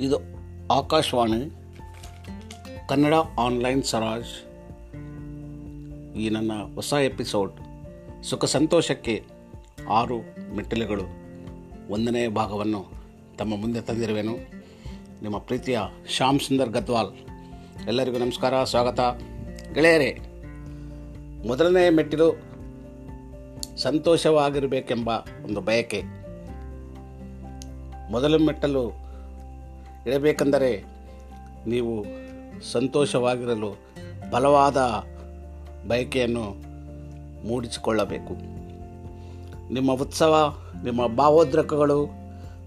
ಇದು ಆಕಾಶವಾಣಿ, ಕನ್ನಡ ಆನ್ಲೈನ್ ಸರಾಜ್. ಈ ನನ್ನ ಹೊಸ ಎಪಿಸೋಡ್, ಸುಖ ಸಂತೋಷಕ್ಕೆ ಆರು ಮೆಟ್ಟಿಲುಗಳು. ಒಂದನೇ ಭಾಗವನ್ನು ತಮ್ಮ ಮುಂದೆ ತಂದಿರುವೆನು. ನಿಮ್ಮ ಪ್ರೀತಿಯ ಶ್ಯಾಮ್ ಸುಂದರ್ ಗದ್ವಾಲ್. ಎಲ್ಲರಿಗೂ ನಮಸ್ಕಾರ, ಸ್ವಾಗತ. ಗೆಳೆಯರೇ, ಮೊದಲನೇ ಮೆಟ್ಟಿಲು ಸಂತೋಷವಾಗಿರಬೇಕೆಂಬ ಒಂದು ಬಯಕೆ. ಮೊದಲ ಮೆಟ್ಟಲು ಇರಬೇಕೆಂದರೆ ನೀವು ಸಂತೋಷವಾಗಿರಲು ಬಲವಾದ ಬಯಕೆಯನ್ನು ಮೂಡಿಸಿಕೊಳ್ಳಬೇಕು. ನಿಮ್ಮ ಉತ್ಸವ, ನಿಮ್ಮ ಭಾವೋದ್ರಕಗಳು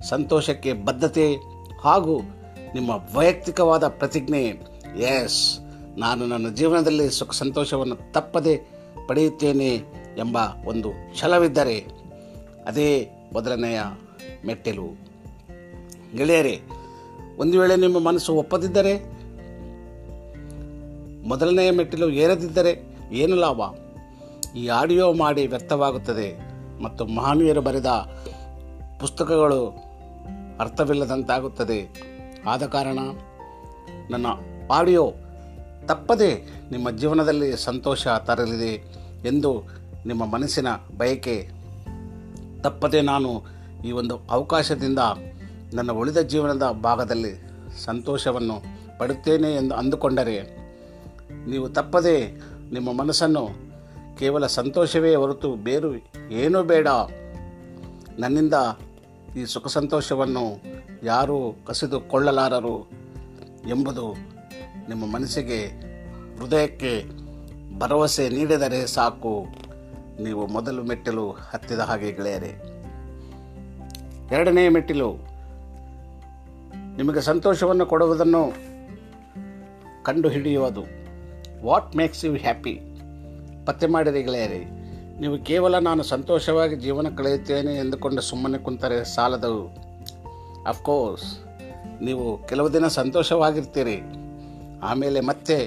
ಸಂತೋಷಕ್ಕೆ ಬದ್ಧತೆ ಹಾಗೂ ನಿಮ್ಮ ವೈಯಕ್ತಿಕವಾದ ಪ್ರತಿಜ್ಞೆ ಎಸ್ ನಾನು ನನ್ನ ಜೀವನದಲ್ಲಿ ಸುಖ ಸಂತೋಷವನ್ನು ತಪ್ಪದೆ ಪಡೆಯುತ್ತೇನೆ ಎಂಬ ಒಂದು ಛಲವಿದ್ದರೆ, ಅದೇ ಮೊದಲನೆಯ ಮೆಟ್ಟಿಲು. ಗೆಳೆಯರೇ ಒಂದು ವೇಳೆ ನಿಮ್ಮ ಮನಸ್ಸು ಒಪ್ಪದಿದ್ದರೆ, ಮೊದಲನೆಯ ಮೆಟ್ಟಿಲು ಏರದಿದ್ದರೆ ಏನು ಲಾಭ? ಈ ಆಡಿಯೋ ಮಾಡಿ ವ್ಯರ್ಥವಾಗುತ್ತದೆ ಮತ್ತು ಮಹನೀಯರು ಬರೆದ ಪುಸ್ತಕಗಳು ಅರ್ಥವಿಲ್ಲದಂತಾಗುತ್ತದೆ. ಆದ ಕಾರಣ ನನ್ನ ಆಡಿಯೋ ತಪ್ಪದೆ ನಿಮ್ಮ ಜೀವನದಲ್ಲಿ ಸಂತೋಷ ತರಲಿದೆ ಎಂದು ನಿಮ್ಮ ಮನಸ್ಸಿನ ಬಯಕೆ. ತಪ್ಪದೆ ನಾನು ಈ ಒಂದು ಅವಕಾಶದಿಂದ ನನ್ನ ಉಳಿದ ಜೀವನದ ಭಾಗದಲ್ಲಿ ಸಂತೋಷವನ್ನು ಪಡುತ್ತೇನೆ ಎಂದು ಅಂದುಕೊಂಡರೆ, ನೀವು ತಪ್ಪದೆ ನಿಮ್ಮ ಮನಸ್ಸನ್ನು ಕೇವಲ ಸಂತೋಷವೇ ಹೊರತು ಬೇರು ಏನೂ ಬೇಡ. ನನ್ನಿಂದ ಈ ಸುಖ ಸಂತೋಷವನ್ನು ಯಾರೂ ಕಸಿದುಕೊಳ್ಳಲಾರರು ಎಂಬುದು ನಿಮ್ಮ ಮನಸ್ಸಿಗೆ ಹೃದಯಕ್ಕೆ ಭರವಸೆ ನೀಡಿದರೆ ಸಾಕು. ನೀವು ಮೊದಲು ಮೆಟ್ಟಿಲು ಹತ್ತಿದ ಹಾಗೆ ಗೆಳೆಯರೆ. ಎರಡನೇ ಮೆಟ್ಟಿಲು ನಿಮಗೆ ಸಂತೋಷವನ್ನು ಕೊಡುವುದನ್ನು ಕಂಡುಹಿಡಿಯುವುದು. ವಾಟ್ ಮೇಕ್ಸ್ ಯು ಹ್ಯಾಪಿ ಪತ್ತೆ ಮಾಡಿದ ಗೆಳೆಯರಿ, ನೀವು ಕೇವಲ ನಾನು ಸಂತೋಷವಾಗಿ ಜೀವನ ಕಳೆಯುತ್ತೇನೆ ಎಂದುಕೊಂಡು ಸುಮ್ಮನೆ ಕುಂತರೆ ಸಾಲದು. ಅಫ್ಕೋರ್ಸ್ ನೀವು ಕೆಲವು ದಿನ ಸಂತೋಷವಾಗಿರ್ತೀರಿ, ಆಮೇಲೆ ಮತ್ತೆ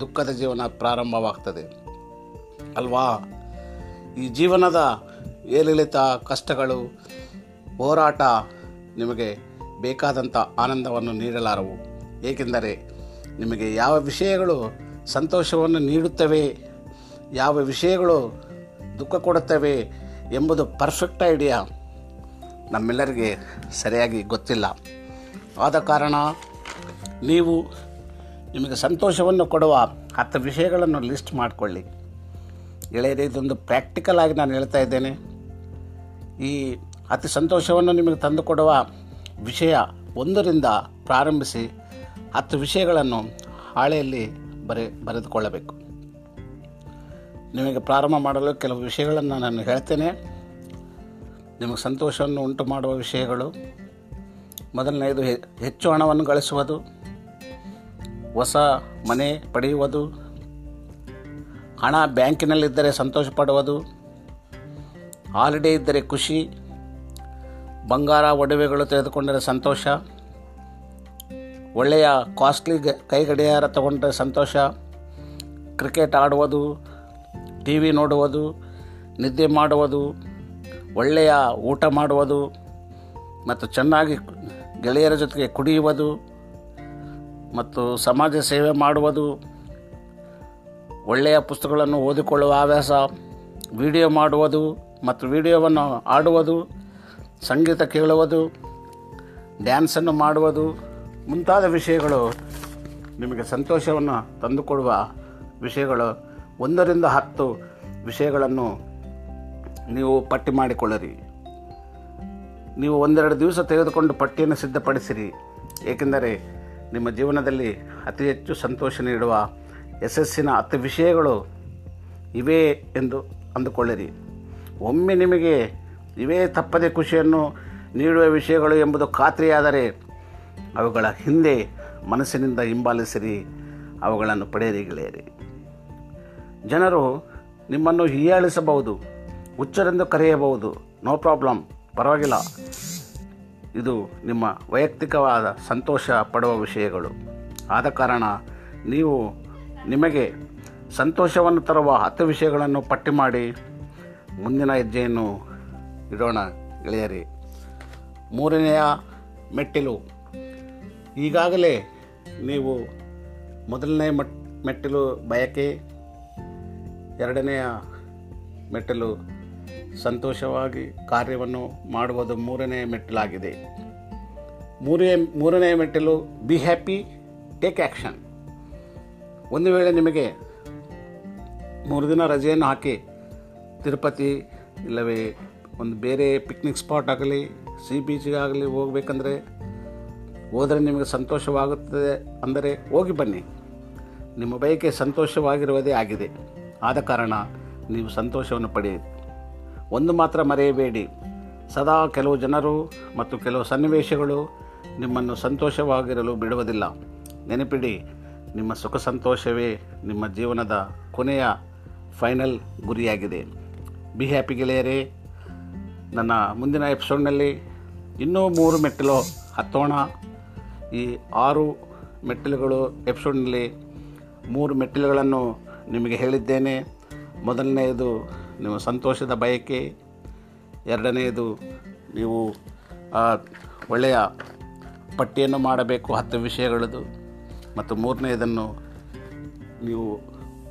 ದುಃಖದ ಜೀವನ ಪ್ರಾರಂಭವಾಗ್ತದೆ. ಅಲ್ವಾ? ಈ ಜೀವನದ ಏರಿಳಿತ, ಕಷ್ಟಗಳು, ಹೋರಾಟ ನಿಮಗೆ ಬೇಕಾದಂಥ ಆನಂದವನ್ನು ನೀಡಲಾರವು. ಏಕೆಂದರೆ ನಿಮಗೆ ಯಾವ ವಿಷಯಗಳು ಸಂತೋಷವನ್ನು ನೀಡುತ್ತವೆ, ಯಾವ ವಿಷಯಗಳು ದುಃಖ ಕೊಡುತ್ತವೆ ಎಂಬುದು ಪರ್ಫೆಕ್ಟ್ ಐಡಿಯಾ ನಮ್ಮೆಲ್ಲರಿಗೆ ಸರಿಯಾಗಿ ಗೊತ್ತಿಲ್ಲ. ಆದ ಕಾರಣ ನೀವು ನಿಮಗೆ ಸಂತೋಷವನ್ನು ಕೊಡುವ ಹತ್ತು ವಿಷಯಗಳನ್ನು ಲಿಸ್ಟ್ ಮಾಡಿಕೊಳ್ಳಿ. ಗೆಳೆಯರೆ ಇದೊಂದು ಪ್ರಾಕ್ಟಿಕಲ್ ಆಗಿ ನಾನು ಹೇಳ್ತಾ ಇದ್ದೇನೆ. ಈ ಅತಿ ಸಂತೋಷವನ್ನು ನಿಮಗೆ ತಂದುಕೊಡುವ ವಿಷಯ ಒಂದರಿಂದ ಪ್ರಾರಂಭಿಸಿ ಹತ್ತು ವಿಷಯಗಳನ್ನು ಹಾಳೆಯಲ್ಲಿ ಬರೆ, ಬರೆದುಕೊಳ್ಳಬೇಕು. ನಿಮಗೆ ಪ್ರಾರಂಭ ಮಾಡಲು ಕೆಲವು ವಿಷಯಗಳನ್ನು ನಾನು ಹೇಳ್ತೇನೆ. ನಿಮಗೆ ಸಂತೋಷವನ್ನು ಉಂಟು ಮಾಡುವ ವಿಷಯಗಳು. ಮೊದಲನೆಯದು ಹೆಚ್ಚು ಹಣವನ್ನು ಗಳಿಸುವುದು. ಹೊಸ ಮನೆ ಪಡೆಯುವುದು. ಹಣ ಬ್ಯಾಂಕಿನಲ್ಲಿದ್ದರೆ ಸಂತೋಷ ಪಡುವುದು ಹಾಲಿಡೇ ಇದ್ದರೆ ಖುಷಿ. ಬಂಗಾರ ಒಡವೆಗಳು ತೆಗೆದುಕೊಂಡರೆ ಸಂತೋಷ. ಒಳ್ಳೆಯ ಕಾಸ್ಟ್ಲಿ ಕೈ ತಗೊಂಡರೆ ತಗೊಂಡ್ರೆ ಸಂತೋಷ. ಕ್ರಿಕೆಟ್ ಆಡುವುದು ಟಿ ವಿ ನೋಡುವುದು, ನಿದ್ದೆ ಮಾಡುವುದು, ಒಳ್ಳೆಯ ಊಟ ಮಾಡುವುದು, ಮತ್ತು ಚೆನ್ನಾಗಿ ಗೆಳೆಯರ ಜೊತೆಗೆ ಕುಡಿಯುವುದು, ಮತ್ತು ಸಮಾಜ ಸೇವೆ ಮಾಡುವುದು, ಒಳ್ಳೆಯ ಪುಸ್ತಕಗಳನ್ನು ಓದಿಕೊಳ್ಳುವ ಹವ್ಯಾಸ ವಿಡಿಯೋ ಮಾಡುವುದು, ಮತ್ತು ವಿಡಿಯೋವನ್ನು ಆಡುವುದು ಸಂಗೀತ ಕೇಳುವುದು ಡ್ಯಾನ್ಸನ್ನು ಮಾಡುವುದು, ಮುಂತಾದ ವಿಷಯಗಳು ನಿಮಗೆ ಸಂತೋಷವನ್ನು ತಂದುಕೊಡುವ ವಿಷಯಗಳು. ಒಂದರಿಂದ ಹತ್ತು ವಿಷಯಗಳನ್ನು ನೀವು ಪಟ್ಟಿ ಮಾಡಿಕೊಳ್ಳಿರಿ. ನೀವು ಒಂದೆರಡು ದಿವಸ ತೆಗೆದುಕೊಂಡು ಪಟ್ಟಿಯನ್ನು ಸಿದ್ಧಪಡಿಸಿರಿ. ಏಕೆಂದರೆ ನಿಮ್ಮ ಜೀವನದಲ್ಲಿ ಅತಿ ಹೆಚ್ಚು ಸಂತೋಷ ನೀಡುವ ಯಶಸ್ಸಿನ ಹತ್ತು ವಿಷಯಗಳು ಇವೆ ಎಂದು ಅಂದುಕೊಳ್ಳಿರಿ. ಒಮ್ಮೆ ನಿಮಗೆ ಇವೇ ತಪ್ಪದೆ ಖುಷಿಯನ್ನು ನೀಡುವ ವಿಷಯಗಳು ಎಂಬುದು ಖಾತ್ರಿಯಾದರೆ ಅವುಗಳ ಹಿಂದೆ ಮನಸ್ಸಿನಿಂದ ಹಿಂಬಾಲಿಸಿರಿ, ಅವುಗಳನ್ನು ಪಡೆಯಿರಿ ಗೆಳೆಯರಿ ಜನರು ನಿಮ್ಮನ್ನು ಹೀಯಾಳಿಸಬಹುದು, ಹುಚ್ಚರೆಂದು ಕರೆಯಬಹುದು. ನೋ ಪ್ರಾಬ್ಲಮ್, ಪರವಾಗಿಲ್ಲ. ಇದು ನಿಮ್ಮ ವೈಯಕ್ತಿಕವಾದ ಸಂತೋಷ ಪಡುವ ವಿಷಯಗಳು. ಆದ ಕಾರಣ ನೀವು ನಿಮಗೆ ಸಂತೋಷವನ್ನು ತರುವ ಹತ್ತು ವಿಷಯಗಳನ್ನು ಪಟ್ಟಿ ಮಾಡಿ ಮುಂದಿನ ಹೆಜ್ಜೆಯನ್ನು ಇಡೋಣ ಗೆಳೆಯರಿ. ಮೂರನೆಯ ಮೆಟ್ಟಿಲು. ಈಗಾಗಲೇ ನೀವು ಮೊದಲನೇ ಮಟ್, ಮೆಟ್ಟಿಲು ಬಯಕೆ, ಎರಡನೆಯ ಮೆಟ್ಟಿಲು ಸಂತೋಷವಾಗಿ ಕಾರ್ಯವನ್ನು ಮಾಡುವುದು ಮೂರನೇ ಮೆಟ್ಟಿಲಾಗಿದೆ. ಮೂರನೇ ಮೂರನೇ ಮೆಟ್ಟಿಲು ಬಿ ಹ್ಯಾಪಿ ಟೇಕ್ ಆ್ಯಕ್ಷನ್ ಒಂದು ವೇಳೆ ನಿಮಗೆ ಮೂರು ದಿನ ರಜೆಯನ್ನು ಹಾಕಿ ತಿರುಪತಿ ಇಲ್ಲವೇ ಒಂದು ಬೇರೆ ಪಿಕ್ನಿಕ್ ಸ್ಪಾಟ್ ಆಗಲಿ ಸಿ ಬೀಚ್ಗಾಗಲಿ ಹೋಗಬೇಕಂದ್ರೆ ಹೋದರೆ ನಿಮಗೆ ಸಂತೋಷವಾಗುತ್ತದೆ ಅಂದರೆ ಹೋಗಿ ಬನ್ನಿ. ನಿಮ್ಮ ಬಯಕೆ ಸಂತೋಷವಾಗಿರುವುದೇ ಆಗಿದೆ. ಆದ ಕಾರಣ ನೀವು ಸಂತೋಷವನ್ನು ಪಡೆಯಿರಿ. ಒಂದು ಮಾತ್ರ ಮರೆಯಬೇಡಿ. ಸದಾ ಕೆಲವು ಜನರು ಮತ್ತು ಕೆಲವು ಸನ್ನಿವೇಶಗಳು ನಿಮ್ಮನ್ನು ಸಂತೋಷವಾಗಿರಲು ಬಿಡುವುದಿಲ್ಲ. ನೆನಪಿಡಿ, ನಿಮ್ಮ ಸುಖ ಸಂತೋಷವೇ ನಿಮ್ಮ ಜೀವನದ ಕೊನೆಯ ಫೈನಲ್ ಗುರಿಯಾಗಿದೆ. ಬಿ ಹ್ಯಾಪಿ ಗೆಳೆಯರೇ. ನನ್ನ ಮುಂದಿನ ಎಪಿಸೋಡ್ನಲ್ಲಿ ಇನ್ನೂ ಮೂರು ಮೆಟ್ಟಿಲು ಹತ್ತೋಣ. ಈ ಆರು ಮೆಟ್ಟಿಲುಗಳು ಎಪಿಸೋಡ್ನಲ್ಲಿ ಮೂರು ಮೆಟ್ಟಿಲುಗಳನ್ನು ನಿಮಗೆ ಹೇಳಿದ್ದೇನೆ. ಮೊದಲನೆಯದು ನೀವು ಸಂತೋಷದ ಬಯಕೆ. ಎರಡನೆಯದು ನೀವು ಒಳ್ಳೆಯ ಪಟ್ಟಿಯನ್ನು ಮಾಡಬೇಕು ಹತ್ತು ವಿಷಯಗಳದು. ಮತ್ತು ಮೂರನೆಯದನ್ನು ನೀವು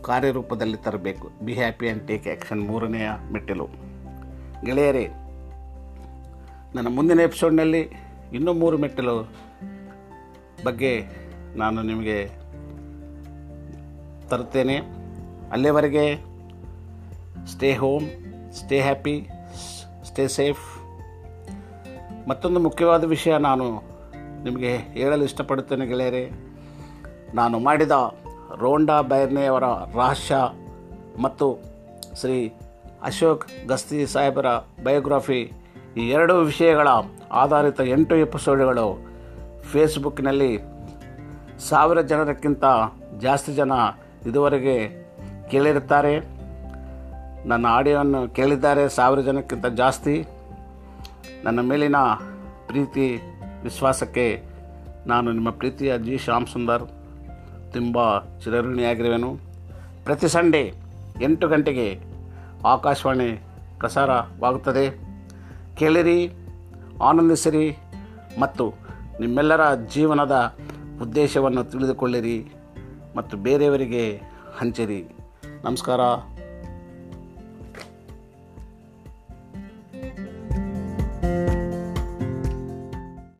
ಕಾರ್ಯರೂಪದಲ್ಲಿ ತರಬೇಕು. Be happy and take action ಮೂರನೆಯ ಮೆಟ್ಟಿಲು. ಗೆಳೆಯರೇ ನನ್ನ ಮುಂದಿನ ಎಪಿಸೋಡ್ನಲ್ಲಿ ಇನ್ನೂ ಮೂರು ಮೆಟ್ಟಲು ಬಗ್ಗೆ ನಾನು ನಿಮಗೆ ತರುತ್ತೇನೆ. ಅಲ್ಲಿಯವರೆಗೆ stay home stay happy stay safe ಮತ್ತೊಂದು ಮುಖ್ಯವಾದ ವಿಷಯ ನಾನು ನಿಮಗೆ ಹೇಳಲು ಇಷ್ಟಪಡುತ್ತೇನೆ ಗೆಳೆಯರೇ. ನಾನು ಮಾಡಿದ ರೋಂಡಾ ಬೈರ್ನೆಯವರ ರಹಸ್ಯ ಮತ್ತು ಶ್ರೀ ಅಶೋಕ್ ಗಸ್ತಿ ಸಾಹೇಬರ ಬಯೋಗ್ರಫಿ ಈ ಎರಡು ವಿಷಯಗಳ ಆಧಾರಿತ ಎಂಟು ಎಪಿಸೋಡ್ಗಳು ಫೇಸ್ಬುಕ್ನಲ್ಲಿ ಸಾವಿರ ಜನರಕ್ಕಿಂತ ಜಾಸ್ತಿ ಜನ ಇದುವರೆಗೆ ಕೇಳಿರುತ್ತಾರೆ. ನನ್ನ ಆಡಿಯೋವನ್ನು ಕೇಳಿದ್ದಾರೆ ಸಾವಿರ ಜನಕ್ಕಿಂತ ಜಾಸ್ತಿ. ನನ್ನ ಮೇಲಿನ ಪ್ರೀತಿ, ವಿಶ್ವಾಸಕ್ಕೆ ನಾನು ನಿಮ್ಮ ಪ್ರೀತಿಯ ಜಿ. ಶ್ಯಾಮ್ ಸುಂದರ್, ತುಂಬ ಚಿರಋಣಿಯಾಗಿರುವೆನು. ಪ್ರತಿ ಸಂಡೇ ಎಂಟು ಗಂಟೆಗೆ ಆಕಾಶವಾಣಿ ಪ್ರಸಾರವಾಗುತ್ತದೆ. ಕೇಳಿರಿ ಆನಂದಿಸಿರಿ ಮತ್ತು ನಿಮ್ಮೆಲ್ಲರ ಜೀವನದ ಉದ್ದೇಶವನ್ನು ತಿಳಿದುಕೊಳ್ಳಿರಿ ಮತ್ತು ಬೇರೆಯವರಿಗೆ ಹಂಚಿರಿ. ನಮಸ್ಕಾರ.